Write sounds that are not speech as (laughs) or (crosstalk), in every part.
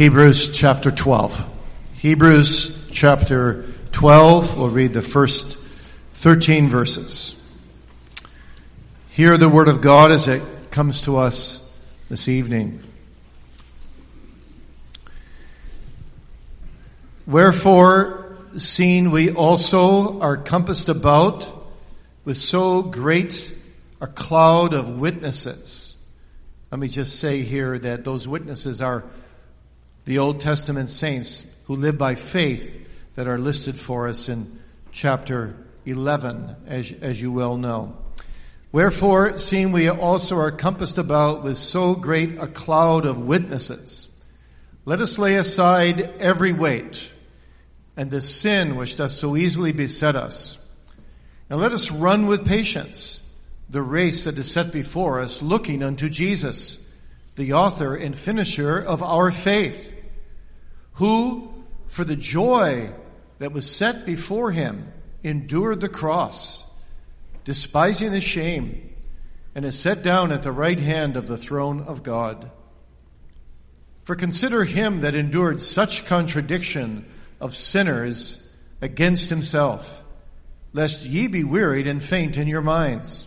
Hebrews chapter 12. Hebrews chapter 12, we'll read the first 13 verses. Hear the word of God as it comes to us this evening. Wherefore, seeing we also are compassed about with so great a cloud of witnesses. Let me just say here that those witnesses are the Old Testament saints who live by faith that are listed for us in chapter 11, as, as you well know. Wherefore, seeing we also are compassed about with so great a cloud of witnesses, let us lay aside every weight and the sin which does so easily beset us. And let us run with patience the race that is set before us, looking unto Jesus, the author and finisher of our faith, who, for the joy that was set before him, endured the cross, despising the shame, and is set down at the right hand of the throne of God. For consider him that endured such contradiction of sinners against himself, lest ye be wearied and faint in your minds.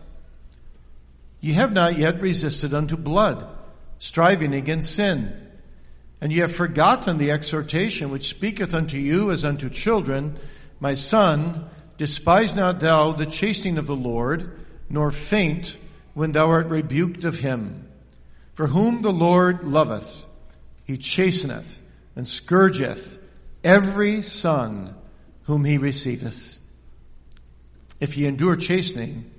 Ye have not yet resisted unto blood, striving against sin. And ye have forgotten the exhortation which speaketh unto you as unto children, My son, despise not thou the chastening of the Lord, nor faint when thou art rebuked of him. For whom the Lord loveth, he chasteneth and scourgeth every son whom he receiveth. If ye endure chastening,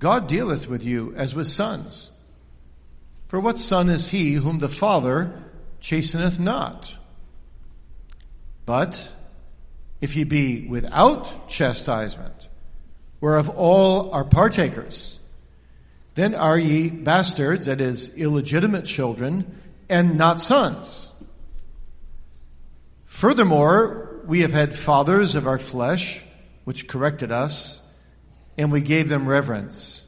God dealeth with you as with sons. For what son is he whom the Father chasteneth not? But if ye be without chastisement, whereof all are partakers, then are ye bastards, that is, illegitimate children, and not sons. Furthermore, we have had fathers of our flesh, which corrected us, and we gave them reverence.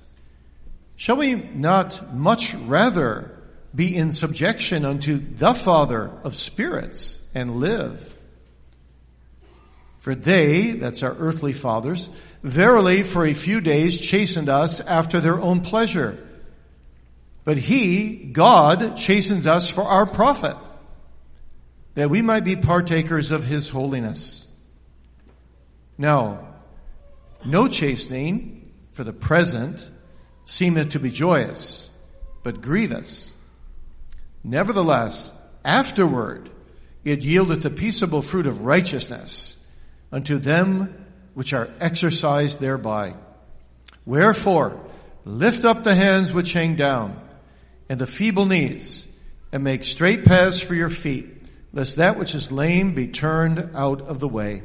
Shall we not much rather be in subjection unto the Father of spirits and live? For they, that's our earthly fathers, verily for a few days chastened us after their own pleasure. But he, God, chastens us for our profit, that we might be partakers of his holiness. Now, no chastening for the present seemeth to be joyous, but grievous. Nevertheless, afterward it yieldeth the peaceable fruit of righteousness unto them which are exercised thereby. Wherefore, lift up the hands which hang down, and the feeble knees, and make straight paths for your feet, lest that which is lame be turned out of the way,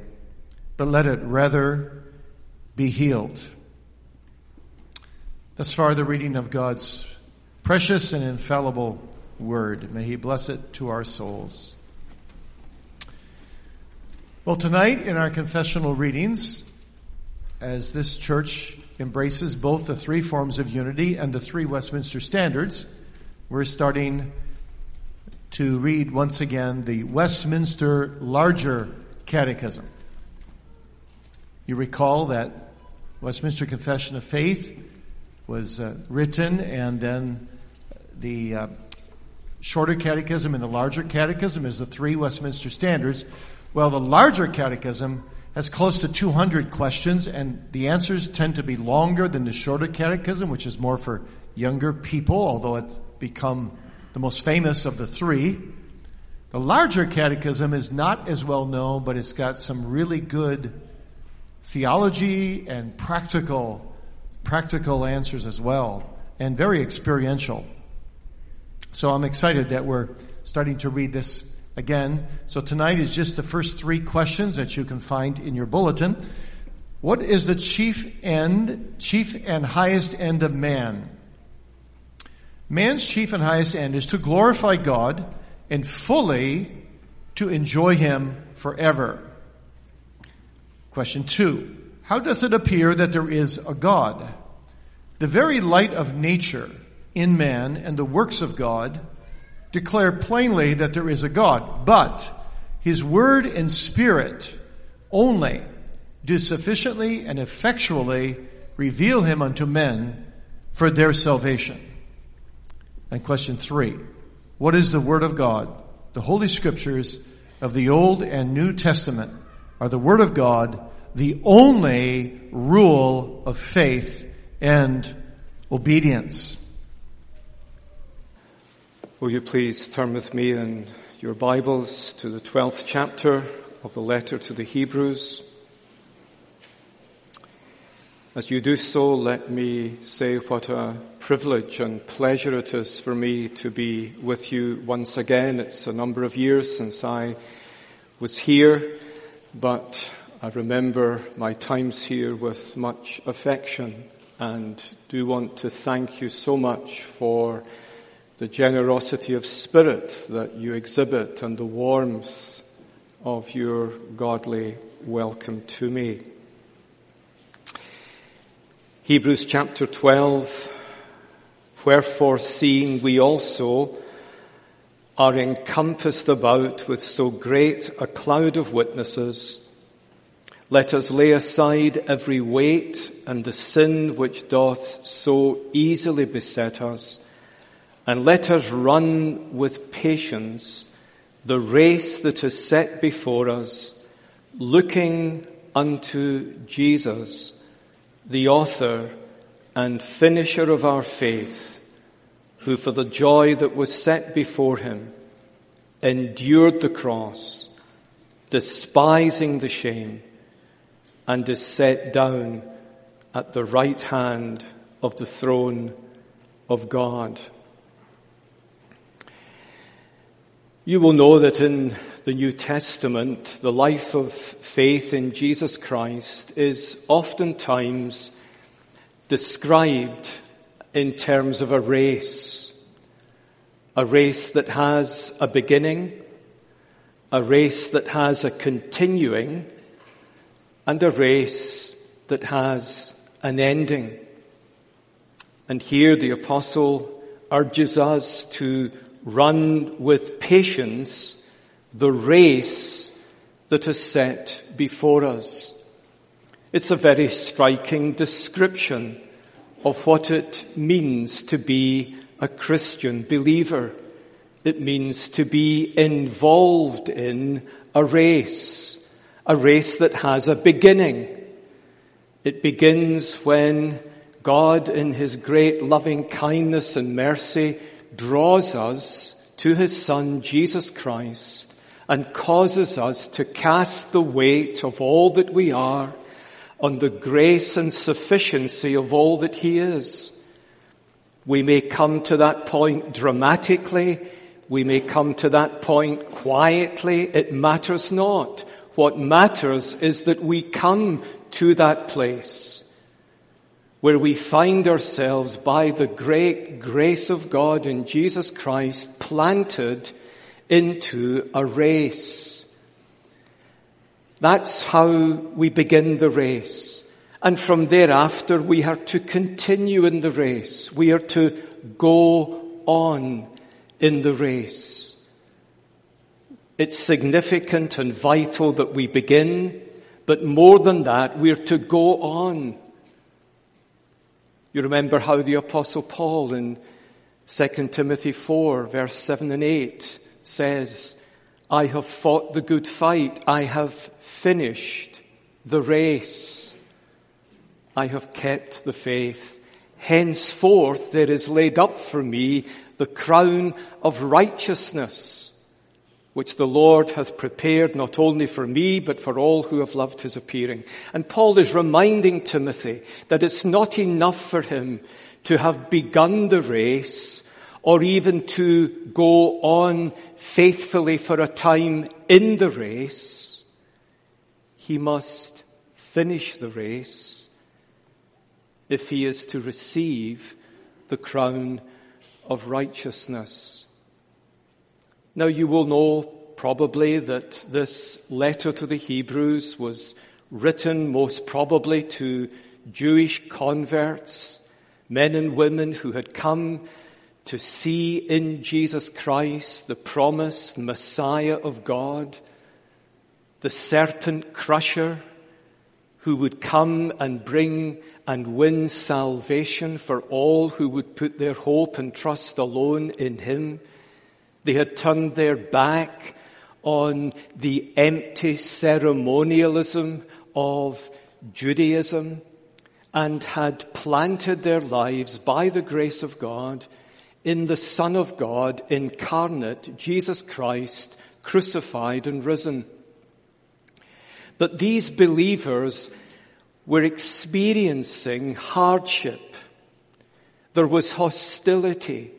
but let it rather be healed. Thus far, the reading of God's precious and infallible word. May He bless it to our souls. Well, tonight in our confessional readings, as this church embraces both the three forms of unity and the three Westminster standards, we're starting to read once again the Westminster Larger Catechism. You recall that Westminster Confession of Faith was uh, written, and then the uh, shorter catechism and the larger catechism is the three Westminster standards. Well, the larger catechism has close to 200 questions, and the answers tend to be longer than the shorter catechism, which is more for younger people, although it's become the most famous of the three. The larger catechism is not as well known, but it's got some really good theology and practical practical answers as well, and very experiential. So I'm excited that we're starting to read this again. So tonight is just the first three questions that you can find in your bulletin. What is the chief end, chief and highest end of man? Man's chief and highest end is to glorify God and fully to enjoy Him forever. Question two. How does it appear that there is a God? The very light of nature in man and the works of God declare plainly that there is a God, but his word and spirit only do sufficiently and effectually reveal him unto men for their salvation. And question three, what is the word of God? The Holy Scriptures of the Old and New Testament are the word of God, the only rule of faith and obedience. Will you please turn with me in your Bibles to the 12th chapter of the letter to the Hebrews? As you do so, let me say what a privilege and pleasure it is for me to be with you once again. It's a number of years since I was here, but I remember my times here with much affection and do want to thank you so much for the generosity of spirit that you exhibit and the warmth of your godly welcome to me. Hebrews chapter 12, wherefore seeing we also are encompassed about with so great a cloud of witnesses, let us lay aside every weight and the sin which doth so easily beset us, and let us run with patience the race that is set before us, looking unto Jesus, the author and finisher of our faith, who for the joy that was set before him endured the cross, despising the shame, and is set down at the right hand of the throne of God. You will know that in the New Testament, the life of faith in Jesus Christ is oftentimes described in terms of a race. A race that has a beginning, a race that has a continuing, and a race that has an ending. And here the apostle urges us to run with patience the race that is set before us. It's a very striking description of what it means to be a Christian believer. It means to be involved in a race, a race that has a beginning. It begins when God, in His great loving kindness and mercy, draws us to his son, Jesus Christ, and causes us to cast the weight of all that we are on the grace and sufficiency of all that he is. We may come to that point dramatically. We may come to that point quietly. It matters not. What matters is that we come to that place where we find ourselves by the great grace of God in Jesus Christ planted into a race. That's how we begin the race. And from thereafter, we are to continue in the race. We are to go on in the race. It's significant and vital that we begin, but more than that, we're to go on. You remember how the apostle Paul in 2 Timothy 4 verse 7 and 8 says, I have fought the good fight. I have finished the race. I have kept the faith. Henceforth there is laid up for me the crown of righteousness which the Lord hath prepared not only for me, but for all who have loved his appearing. And Paul is reminding Timothy that it's not enough for him to have begun the race or even to go on faithfully for a time in the race. He must finish the race if he is to receive the crown of righteousness. Now you will know probably that this letter to the Hebrews was written most probably to Jewish converts, men and women who had come to see in Jesus Christ the promised Messiah of God, the serpent crusher who would come and bring and win salvation for all who would put their hope and trust alone in him. They had turned their back on the empty ceremonialism of Judaism and had planted their lives by the grace of God in the Son of God incarnate, Jesus Christ, crucified and risen. But these believers were experiencing hardship. There was hostility.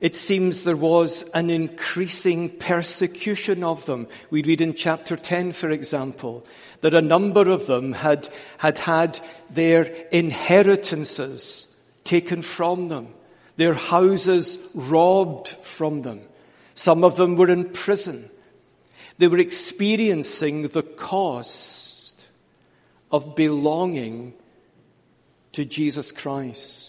It seems there was an increasing persecution of them. We read in chapter 10, for example, that a number of them had, had had their inheritances taken from them, their houses robbed from them. Some of them were in prison. They were experiencing the cost of belonging to Jesus Christ.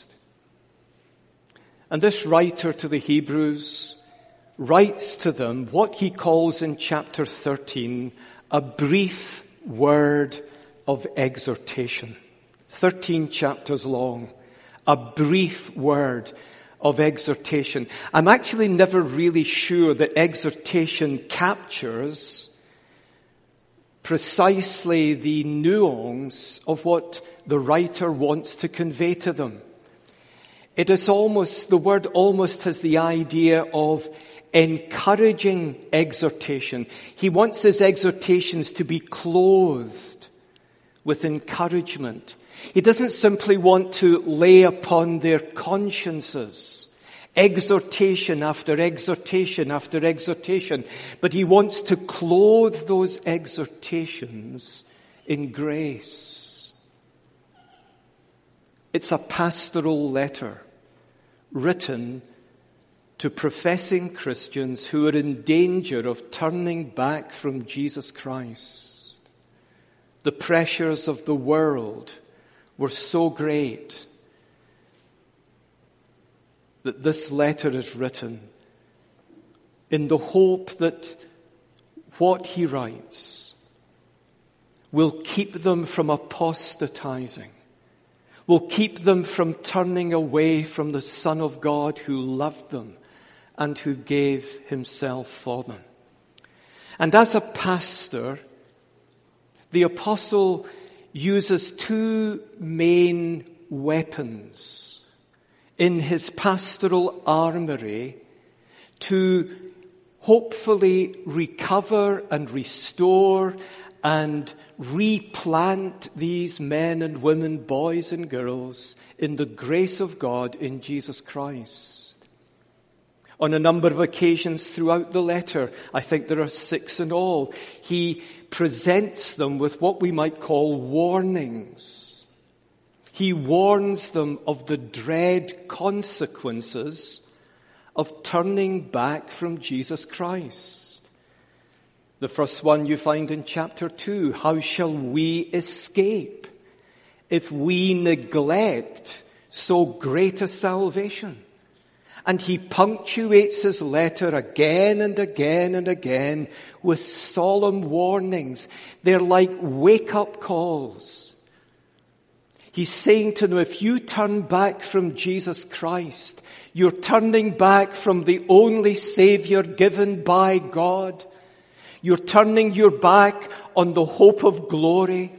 And this writer to the Hebrews writes to them what he calls in chapter 13 a brief word of exhortation. 13 chapters long. A brief word of exhortation. I'm actually never really sure that exhortation captures precisely the nuance of what the writer wants to convey to them. It is almost, the word almost has the idea of encouraging exhortation. He wants his exhortations to be clothed with encouragement. He doesn't simply want to lay upon their consciences exhortation after exhortation after exhortation, but he wants to clothe those exhortations in grace. It's a pastoral letter written to professing Christians who are in danger of turning back from Jesus Christ. The pressures of the world were so great that this letter is written in the hope that what he writes will keep them from apostatizing, will keep them from turning away from the Son of God who loved them and who gave himself for them. And as a pastor, the apostle uses two main weapons in his pastoral armory to hopefully recover and restore and replant these men and women, boys and girls in the grace of God in Jesus Christ on a number of occasions throughout the letter. I think there are six in all. He presents them with what we might call warnings. He warns them of the dread consequences of turning back from Jesus Christ. The first one you find in chapter 2. How shall we escape if we neglect so great a salvation? And he punctuates his letter again and again and again with solemn warnings. They're like wake up calls. He's saying to them, if you turn back from Jesus Christ, you're turning back from the only Savior given by God. You're turning your back on the hope of glory.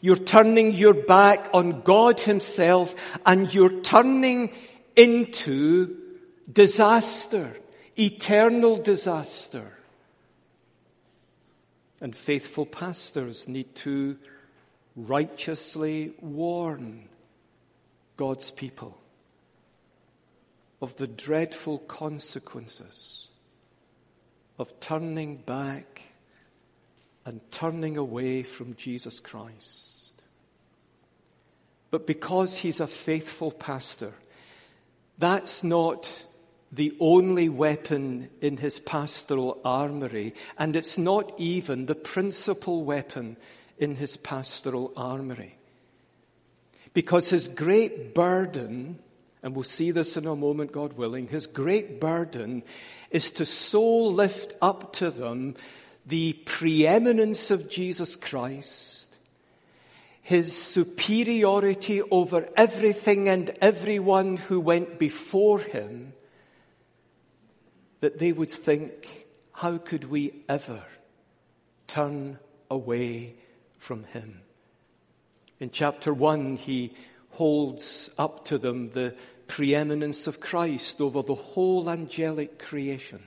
You're turning your back on God Himself and you're turning into disaster, eternal disaster. And faithful pastors need to righteously warn God's people of the dreadful consequences of turning back and turning away from Jesus Christ. But because he's a faithful pastor, that's not the only weapon in his pastoral armory, and it's not even the principal weapon in his pastoral armory. Because his great burden and we'll see this in a moment, God willing, his great burden is to so lift up to them the preeminence of Jesus Christ, his superiority over everything and everyone who went before him, that they would think, how could we ever turn away from him? In chapter one, he holds up to them the preeminence of Christ over the whole angelic creation.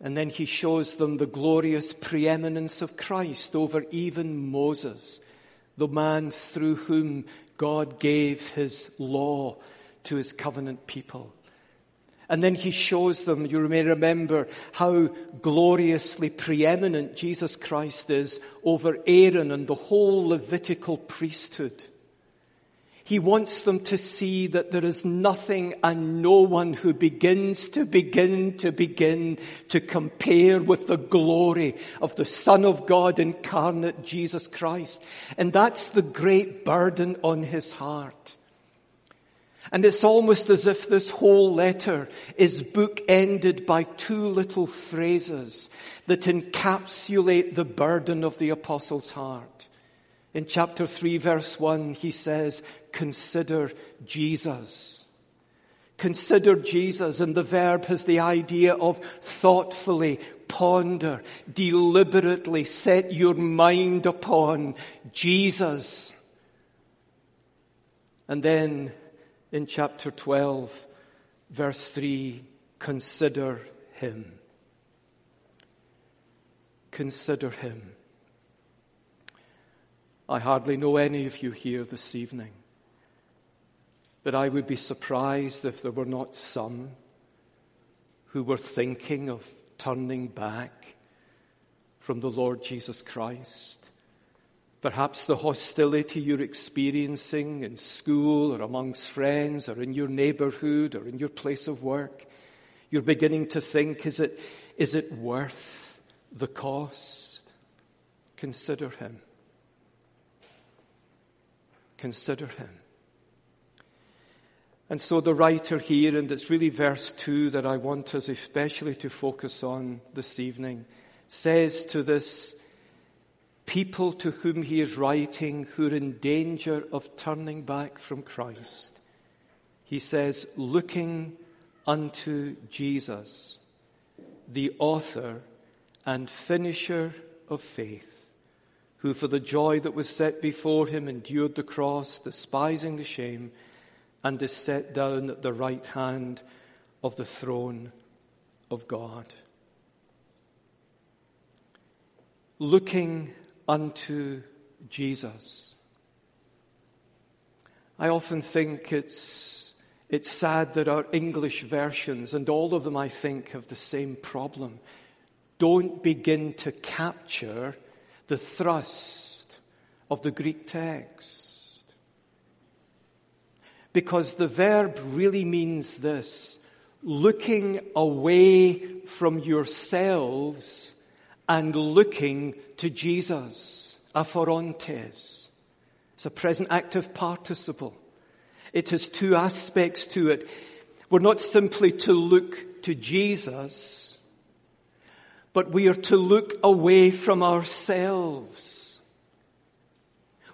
And then he shows them the glorious preeminence of Christ over even Moses, the man through whom God gave his law to his covenant people. And then he shows them, you may remember, how gloriously preeminent Jesus Christ is over Aaron and the whole Levitical priesthood. He wants them to see that there is nothing and no one who begins to begin to begin to compare with the glory of the Son of God incarnate Jesus Christ. And that's the great burden on his heart. And it's almost as if this whole letter is bookended by two little phrases that encapsulate the burden of the apostle's heart. In chapter 3 verse 1, he says, consider Jesus. Consider Jesus, and the verb has the idea of thoughtfully ponder, deliberately set your mind upon Jesus. And then in chapter 12, verse 3, consider him. Consider him. I hardly know any of you here this evening, but I would be surprised if there were not some who were thinking of turning back from the Lord Jesus Christ. Perhaps the hostility you're experiencing in school or amongst friends or in your neighborhood or in your place of work, you're beginning to think, is it, is it worth the cost? Consider him. Consider him. And so the writer here, and it's really verse 2 that I want us especially to focus on this evening, says to this people to whom he is writing who are in danger of turning back from Christ. He says, looking unto Jesus, the author and finisher of faith, who for the joy that was set before him endured the cross, despising the shame, and is set down at the right hand of the throne of God. Looking unto Jesus. I often think it's, it's sad that our English versions, and all of them I think have the same problem, don't begin to capture the thrust of the Greek text. Because the verb really means this looking away from yourselves and looking to Jesus. Aphorontes. It's a present active participle. It has two aspects to it. We're not simply to look to Jesus, but we are to look away from ourselves.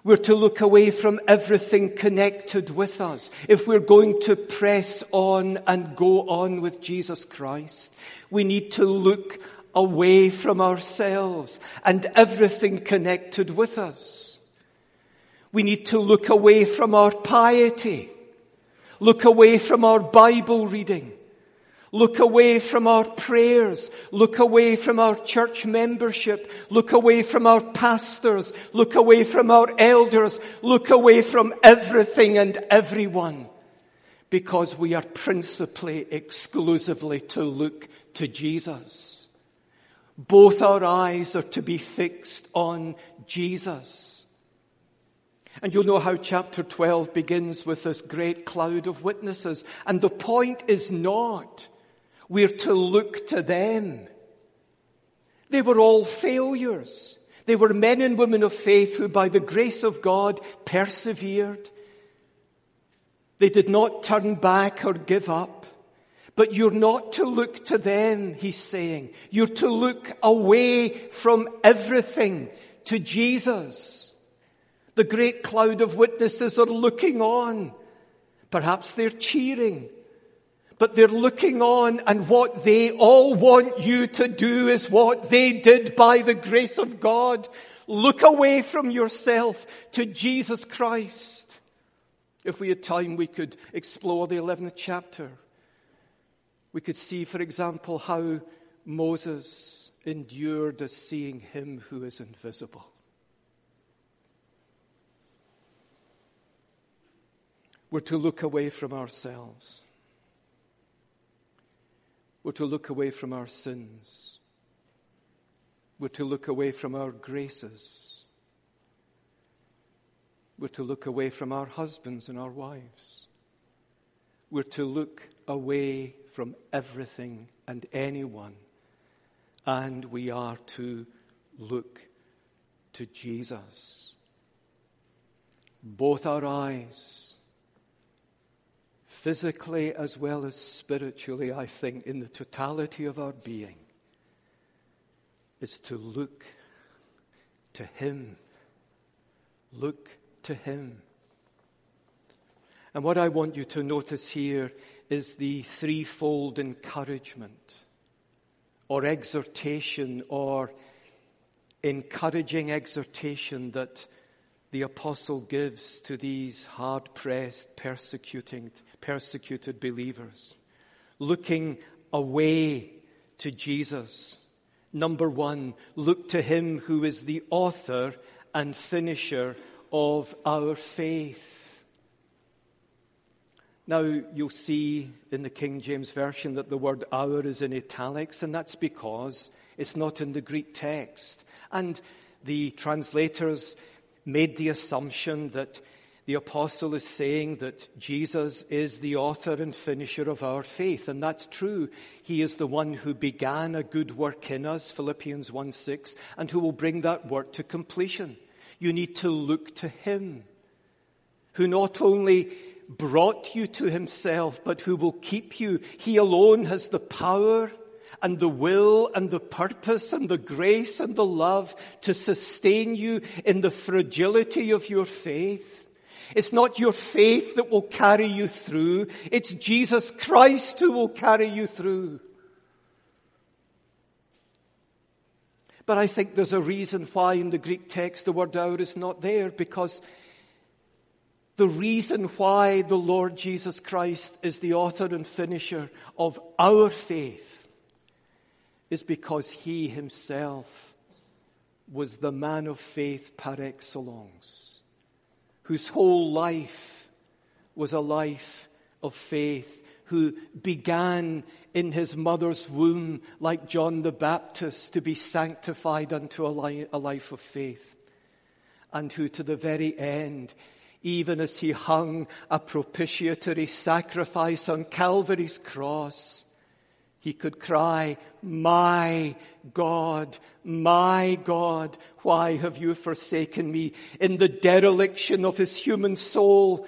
We're to look away from everything connected with us. If we're going to press on and go on with Jesus Christ, we need to look away from ourselves and everything connected with us. We need to look away from our piety, look away from our Bible reading, look away from our prayers, look away from our church membership, look away from our pastors, look away from our elders, look away from everything and everyone because we are principally, exclusively to look to Jesus. Both our eyes are to be fixed on Jesus. And you'll know how chapter 12 begins with this great cloud of witnesses. And the point is not we're to look to them. They were all failures. They were men and women of faith who by the grace of God persevered. They did not turn back or give up. But you're not to look to them, he's saying. You're to look away from everything to Jesus. The great cloud of witnesses are looking on. Perhaps they're cheering, but they're looking on and what they all want you to do is what they did by the grace of God. Look away from yourself to Jesus Christ. If we had time, we could explore the 11th chapter. We could see, for example, how Moses endured as seeing him who is invisible. We're to look away from ourselves. We're to look away from our sins. We're to look away from our graces. We're to look away from our husbands and our wives. We're to look away from everything and anyone. And we are to look to Jesus. Both our eyes physically as well as spiritually, I think, in the totality of our being, is to look to Him. Look to Him. And what I want you to notice here is the threefold encouragement or exhortation or encouraging exhortation that the apostle gives to these hard pressed, persecuting, persecuted believers, looking away to Jesus. Number one, look to him who is the author and finisher of our faith. Now, you'll see in the King James Version that the word our is in italics, and that's because it's not in the Greek text. And the translators made the assumption that the apostle is saying that Jesus is the author and finisher of our faith. And that's true. He is the one who began a good work in us, Philippians 1 6, and who will bring that work to completion. You need to look to him, who not only brought you to himself, but who will keep you. He alone has the power and the will and the purpose and the grace and the love to sustain you in the fragility of your faith. It's not your faith that will carry you through. It's Jesus Christ who will carry you through. But I think there's a reason why in the Greek text the word our is not there because the reason why the Lord Jesus Christ is the author and finisher of our faith is because he himself was the man of faith par excellence, whose whole life was a life of faith, who began in his mother's womb, like John the Baptist, to be sanctified unto a, life of faith, and who to the very end even as he hung a propitiatory sacrifice on Calvary's cross, he could cry, My God, my God, why have you forsaken me? In the dereliction of his human soul,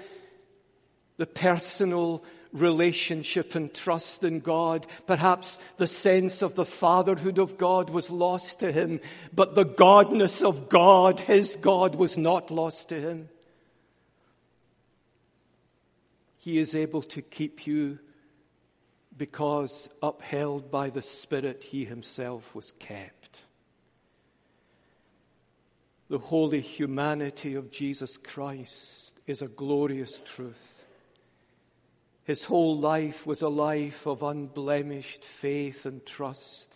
the personal relationship and trust in God. Perhaps the sense of the fatherhood of God was lost to him, but the godness of God, his God, was not lost to him. He is able to keep you because upheld by the Spirit, he himself was kept. The holy humanity of Jesus Christ is a glorious truth. His whole life was a life of unblemished faith and trust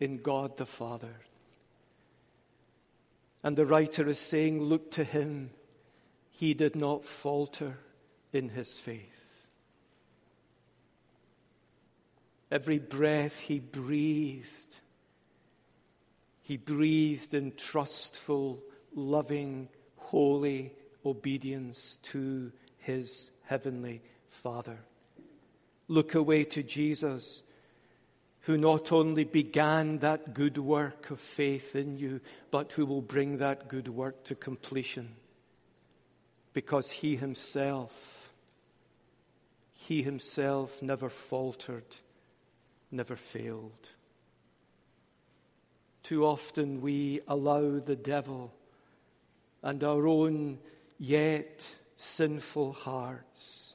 in God the Father. And the writer is saying, Look to him. He did not falter in his faith. Every breath he breathed, he breathed in trustful, loving, holy obedience to his heavenly Father. Look away to Jesus, who not only began that good work of faith in you, but who will bring that good work to completion. Because he himself he himself never faltered, never failed. Too often we allow the devil and our own yet sinful hearts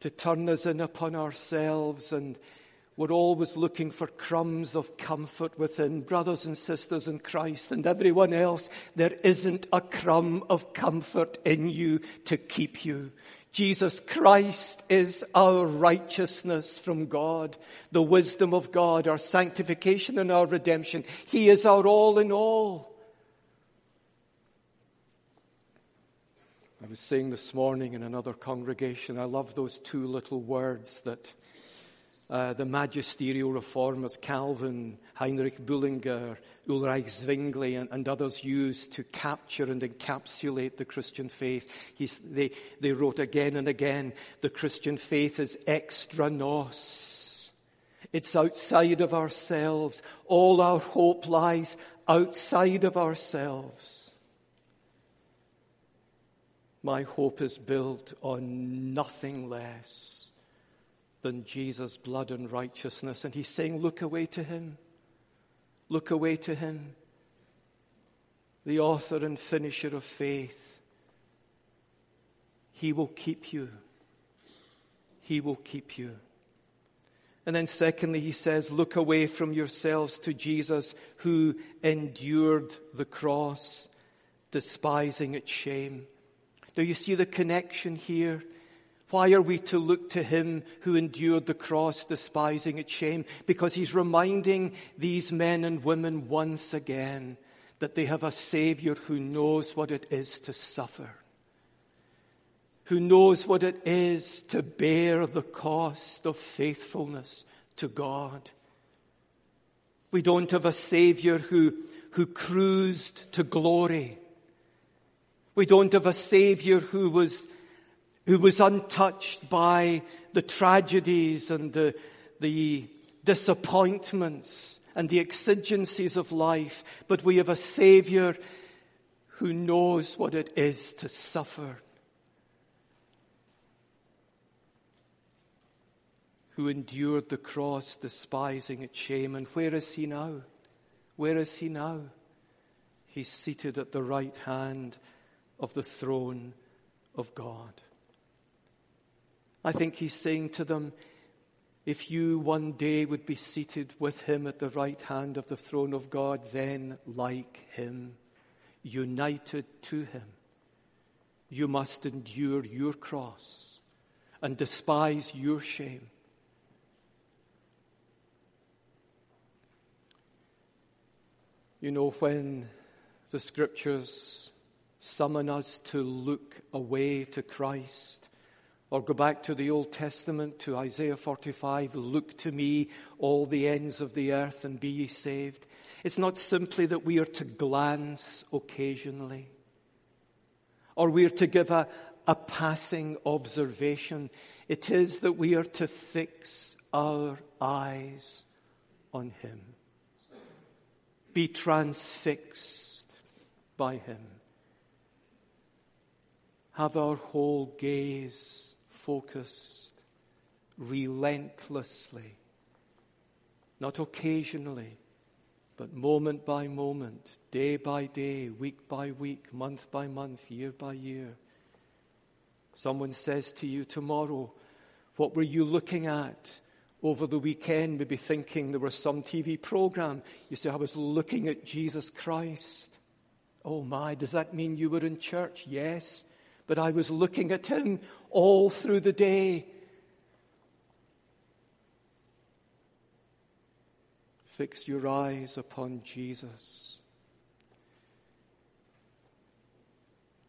to turn us in upon ourselves and we're always looking for crumbs of comfort within brothers and sisters in Christ and everyone else. There isn't a crumb of comfort in you to keep you. Jesus Christ is our righteousness from God, the wisdom of God, our sanctification and our redemption. He is our all in all. I was saying this morning in another congregation, I love those two little words that uh, the magisterial reformers Calvin, Heinrich Bullinger, Ulrich Zwingli, and, and others used to capture and encapsulate the Christian faith. He's, they, they wrote again and again, the Christian faith is extra nos. It's outside of ourselves. All our hope lies outside of ourselves. My hope is built on nothing less than Jesus' blood and righteousness. And he's saying, Look away to him. Look away to him, the author and finisher of faith. He will keep you. He will keep you. And then, secondly, he says, Look away from yourselves to Jesus who endured the cross, despising its shame. Do you see the connection here? Why are we to look to him who endured the cross, despising its shame? Because he's reminding these men and women once again that they have a Savior who knows what it is to suffer, who knows what it is to bear the cost of faithfulness to God. We don't have a Savior who, who cruised to glory. We don't have a Savior who was who was untouched by the tragedies and the, the disappointments and the exigencies of life, but we have a Savior who knows what it is to suffer, who endured the cross, despising its shame. And where is He now? Where is He now? He's seated at the right hand of the throne of God. I think he's saying to them, if you one day would be seated with him at the right hand of the throne of God, then like him, united to him, you must endure your cross and despise your shame. You know, when the scriptures summon us to look away to Christ, or go back to the Old Testament, to Isaiah 45, look to me, all the ends of the earth, and be ye saved. It's not simply that we are to glance occasionally, or we are to give a, a passing observation. It is that we are to fix our eyes on Him, be transfixed by Him, have our whole gaze focused, relentlessly, not occasionally, but moment by moment, day by day, week by week, month by month, year by year. Someone says to you tomorrow, What were you looking at over the weekend? Maybe thinking there was some TV program. You say, I was looking at Jesus Christ. Oh my, does that mean you were in church? Yes but I was looking at him all through the day. Fix your eyes upon Jesus.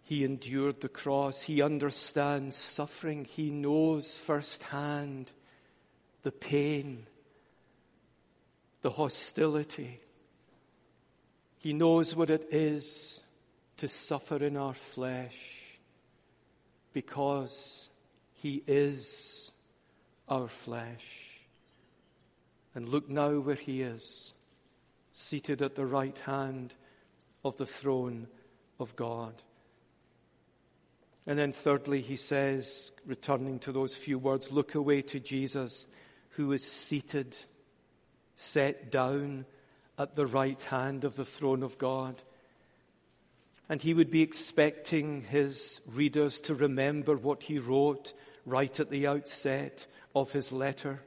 He endured the cross. He understands suffering. He knows firsthand the pain, the hostility. He knows what it is to suffer in our flesh because he is our flesh. And look now where he is, seated at the right hand of the throne of God. And then, thirdly, he says, returning to those few words, look away to Jesus, who is seated, set down at the right hand of the throne of God. And he would be expecting his readers to remember what he wrote right at the outset of his letter.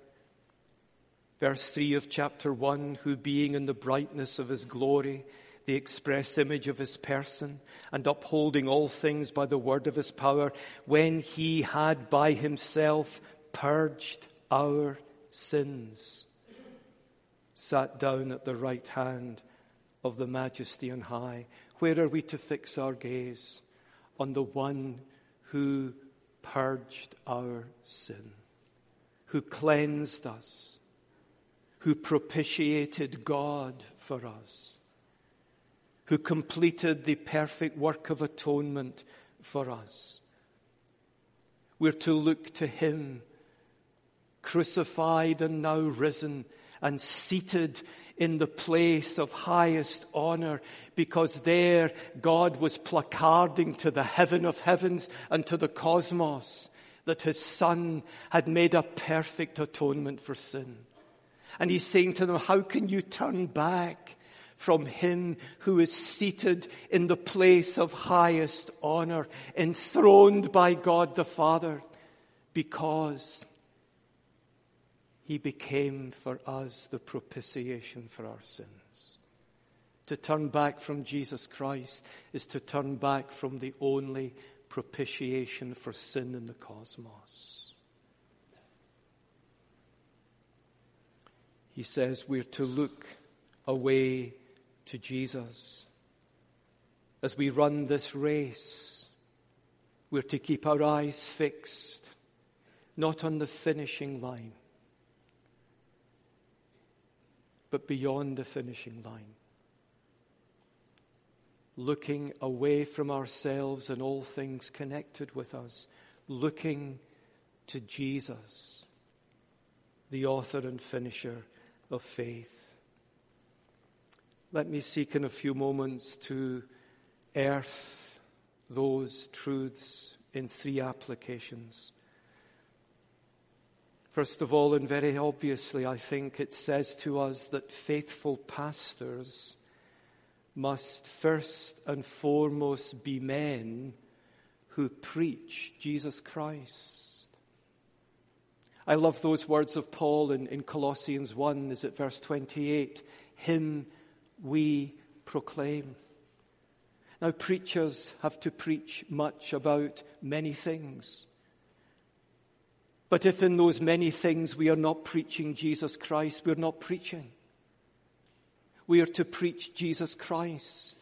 Verse 3 of chapter 1 who being in the brightness of his glory, the express image of his person, and upholding all things by the word of his power, when he had by himself purged our sins, sat down at the right hand of the majesty on high. Where are we to fix our gaze? On the one who purged our sin, who cleansed us, who propitiated God for us, who completed the perfect work of atonement for us. We're to look to Him, crucified and now risen and seated in the place of highest honor because there God was placarding to the heaven of heavens and to the cosmos that his son had made a perfect atonement for sin. And he's saying to them, how can you turn back from him who is seated in the place of highest honor, enthroned by God the Father, because he became for us the propitiation for our sins. To turn back from Jesus Christ is to turn back from the only propitiation for sin in the cosmos. He says we're to look away to Jesus. As we run this race, we're to keep our eyes fixed, not on the finishing line, but beyond the finishing line. Looking away from ourselves and all things connected with us, looking to Jesus, the author and finisher of faith. Let me seek in a few moments to earth those truths in three applications. First of all, and very obviously, I think it says to us that faithful pastors must first and foremost be men who preach Jesus Christ. I love those words of Paul in, in Colossians 1, is it verse 28? Him we proclaim. Now, preachers have to preach much about many things. But if in those many things we are not preaching Jesus Christ, we're not preaching. We are to preach Jesus Christ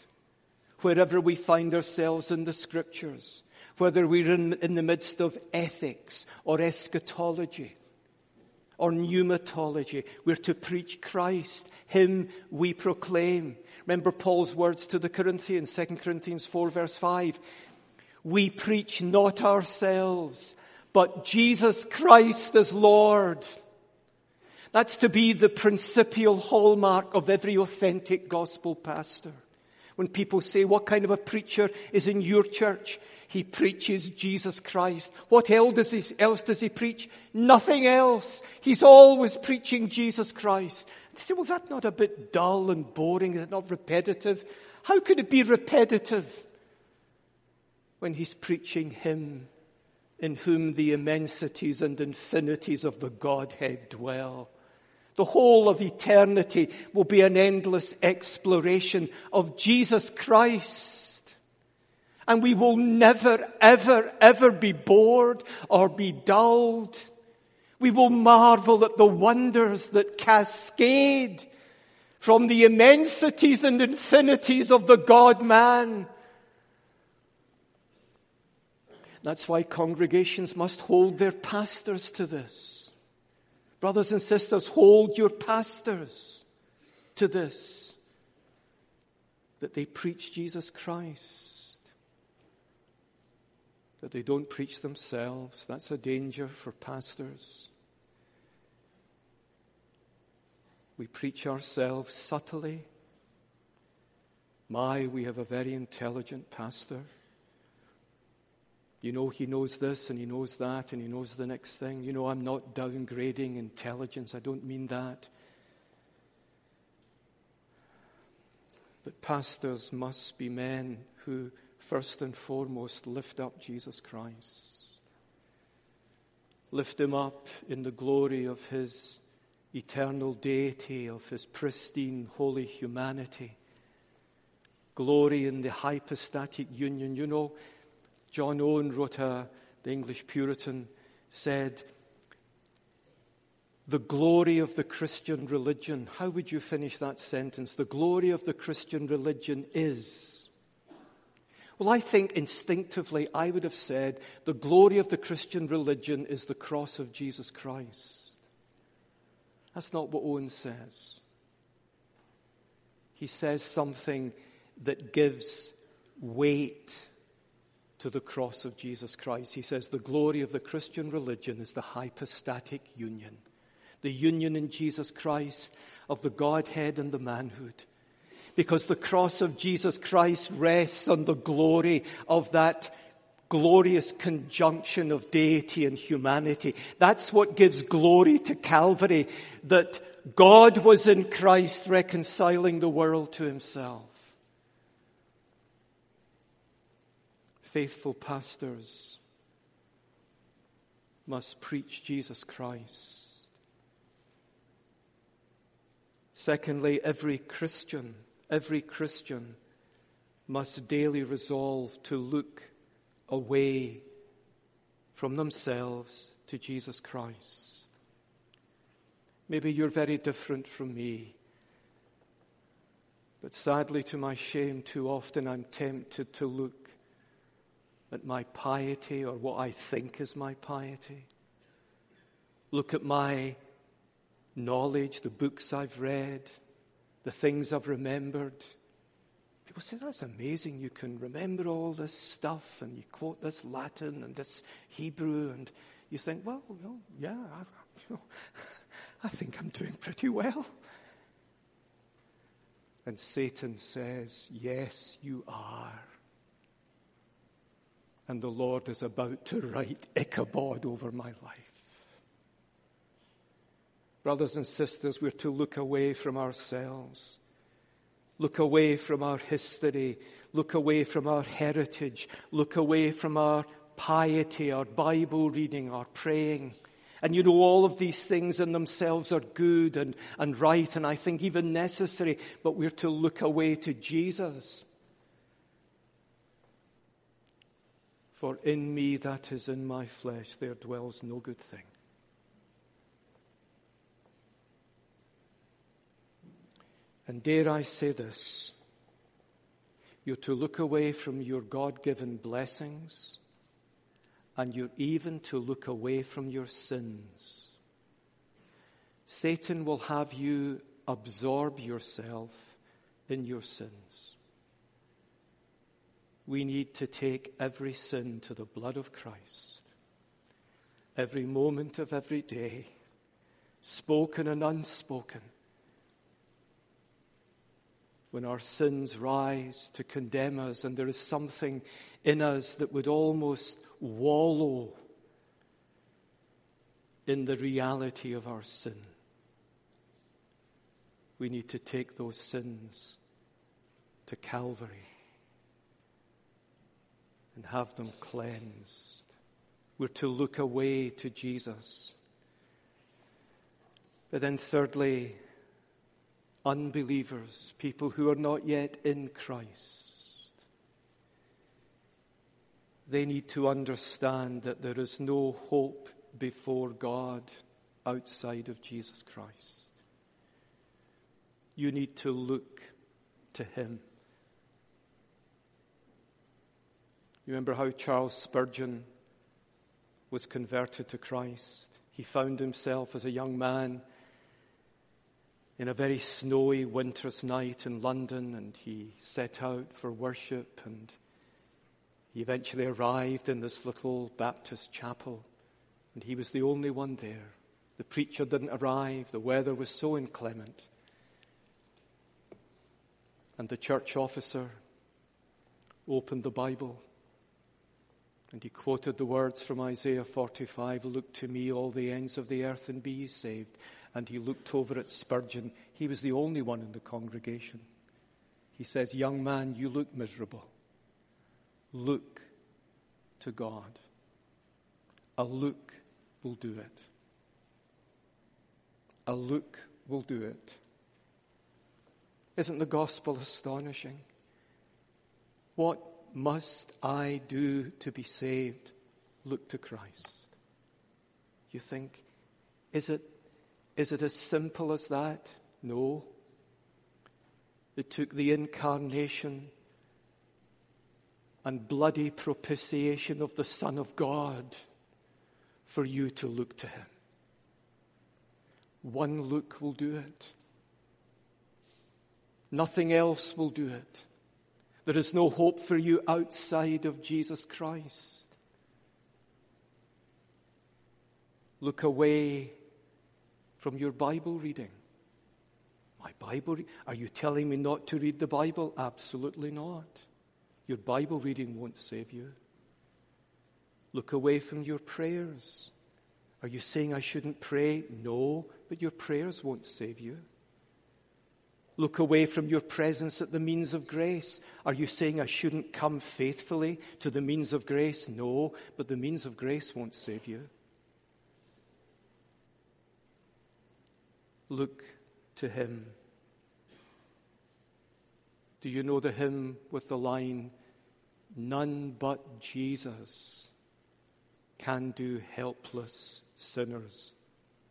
wherever we find ourselves in the scriptures, whether we're in, in the midst of ethics or eschatology or pneumatology. We're to preach Christ. Him we proclaim. Remember Paul's words to the Corinthians, 2 Corinthians 4 verse 5. We preach not ourselves, but Jesus Christ as Lord. That's to be the principal hallmark of every authentic gospel pastor. When people say, what kind of a preacher is in your church? He preaches Jesus Christ. What else does he, preach? Nothing else. He's always preaching Jesus Christ. They say, well, that's not a bit dull and boring? Is it not repetitive? How could it be repetitive when he's preaching him in whom the immensities and infinities of the Godhead dwell. The whole of eternity will be an endless exploration of Jesus Christ. And we will never, ever, ever be bored or be dulled. We will marvel at the wonders that cascade from the immensities and infinities of the God man That's why congregations must hold their pastors to this. Brothers and sisters, hold your pastors to this. That they preach Jesus Christ. That they don't preach themselves. That's a danger for pastors. We preach ourselves subtly. My, we have a very intelligent pastor. You know, he knows this and he knows that and he knows the next thing. You know, I'm not downgrading intelligence. I don't mean that. But pastors must be men who, first and foremost, lift up Jesus Christ. Lift him up in the glory of his eternal deity, of his pristine, holy humanity. Glory in the hypostatic union. You know, John Owen wrote a, the English Puritan said, the glory of the Christian religion. How would you finish that sentence? The glory of the Christian religion is. Well, I think instinctively I would have said the glory of the Christian religion is the cross of Jesus Christ. That's not what Owen says. He says something that gives weight to the cross of Jesus Christ. He says the glory of the Christian religion is the hypostatic union, the union in Jesus Christ of the Godhead and the manhood. Because the cross of Jesus Christ rests on the glory of that glorious conjunction of deity and humanity. That's what gives glory to Calvary, that God was in Christ reconciling the world to himself. Faithful pastors must preach Jesus Christ. Secondly, every Christian, every Christian must daily resolve to look away from themselves to Jesus Christ. Maybe you're very different from me. But sadly, to my shame, too often I'm tempted to look at my piety or what I think is my piety. Look at my knowledge, the books I've read, the things I've remembered People say, that's amazing. You can remember all this stuff and you quote this Latin and this Hebrew, and you think, well, yeah, I, (laughs) you know, (laughs) I think I'm doing pretty well. And Satan says, Yes, you are. And the Lord is about to write Ichabod over my life. Brothers and sisters, we're to look away from ourselves Look away from our history. Look away from our heritage. Look away from our piety, our Bible reading, our praying. And you know, all of these things in themselves are good and, and right, and I think even necessary, but we're to look away to Jesus. For in me, that is in my flesh, there dwells no good thing. And dare I say this, you're to look away from your God given blessings and you're even to look away from your sins. Satan will have you absorb yourself in your sins. We need to take every sin to the blood of Christ. Every moment of every day, spoken and unspoken when our sins rise to condemn us, and there is something in us that would almost wallow in the reality of our sin. We need to take those sins to Calvary and have them cleansed. We're to look away to Jesus. But then, thirdly, unbelievers, people who are not yet in Christ. They need to understand that there is no hope before God outside of Jesus Christ. You need to look to Him. You remember how Charles Spurgeon was converted to Christ? He found himself as a young man in a very snowy winter's night in London, and he set out for worship, and he eventually arrived in this little Baptist chapel, and he was the only one there. The preacher didn't arrive, the weather was so inclement. And the church officer opened the Bible And he quoted the words from Isaiah 45 Look to me, all the ends of the earth, and be ye saved. And he looked over at Spurgeon. He was the only one in the congregation. He says, Young man, you look miserable. Look to God. A look will do it. A look will do it. Isn't the gospel astonishing? What must I do to be saved? Look to Christ. You think, is it, is it as simple as that? No. It took the incarnation and bloody propitiation of the Son of God for you to look to Him. One look will do it. Nothing else will do it. There is no hope for you outside of Jesus Christ. Look away from your Bible reading. My Bible? Re- Are you telling me not to read the Bible? Absolutely not. Your Bible reading won't save you. Look away from your prayers. Are you saying I shouldn't pray? No, but your prayers won't save you. Look away from your presence at the means of grace. Are you saying I shouldn't come faithfully to the means of grace? No, but the means of grace won't save you. Look to Him. Do you know the hymn with the line, None but Jesus can do helpless sinners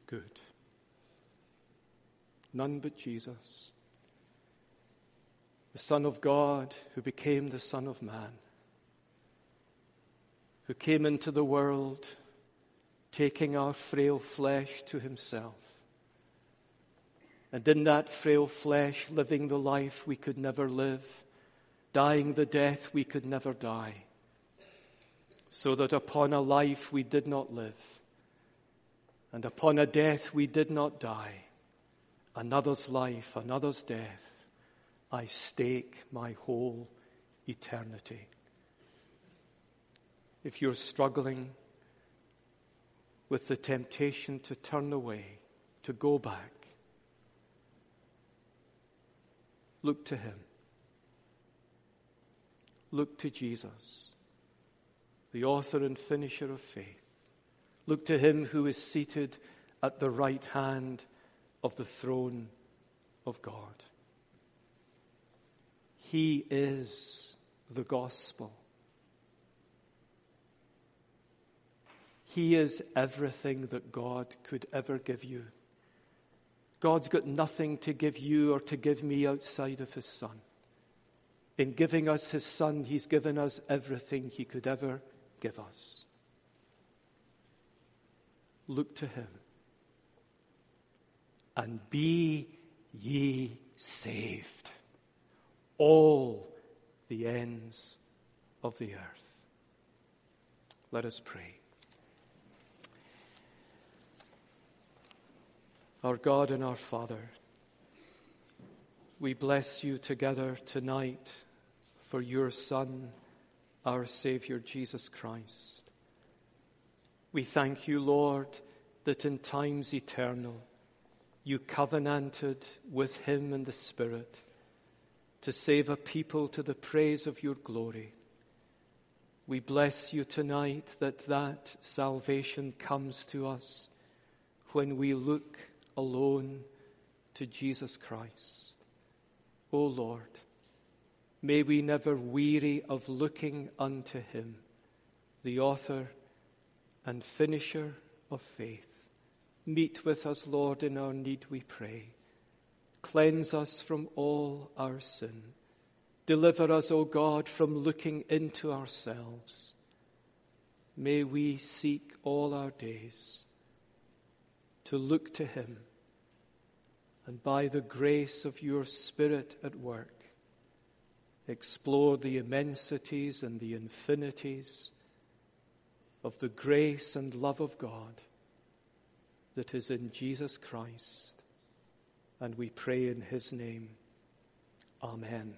good? None but Jesus the Son of God who became the Son of Man, who came into the world taking our frail flesh to himself. And in that frail flesh, living the life we could never live, dying the death we could never die, so that upon a life we did not live, and upon a death we did not die, another's life, another's death, I stake my whole eternity. If you're struggling with the temptation to turn away, to go back, look to Him. Look to Jesus, the author and finisher of faith. Look to Him who is seated at the right hand of the throne of God. He is the gospel. He is everything that God could ever give you. God's got nothing to give you or to give me outside of His Son. In giving us His Son, He's given us everything He could ever give us. Look to Him and be ye saved all the ends of the earth. Let us pray. Our God and our Father, we bless you together tonight for your Son, our Savior, Jesus Christ. We thank you, Lord, that in times eternal you covenanted with him and the Spirit to save a people to the praise of your glory. We bless you tonight that that salvation comes to us when we look alone to Jesus Christ. O Lord, may we never weary of looking unto him, the author and finisher of faith. Meet with us, Lord, in our need, we pray. Cleanse us from all our sin. Deliver us, O God, from looking into ourselves. May we seek all our days to look to Him and by the grace of your Spirit at work, explore the immensities and the infinities of the grace and love of God that is in Jesus Christ and we pray in his name. Amen.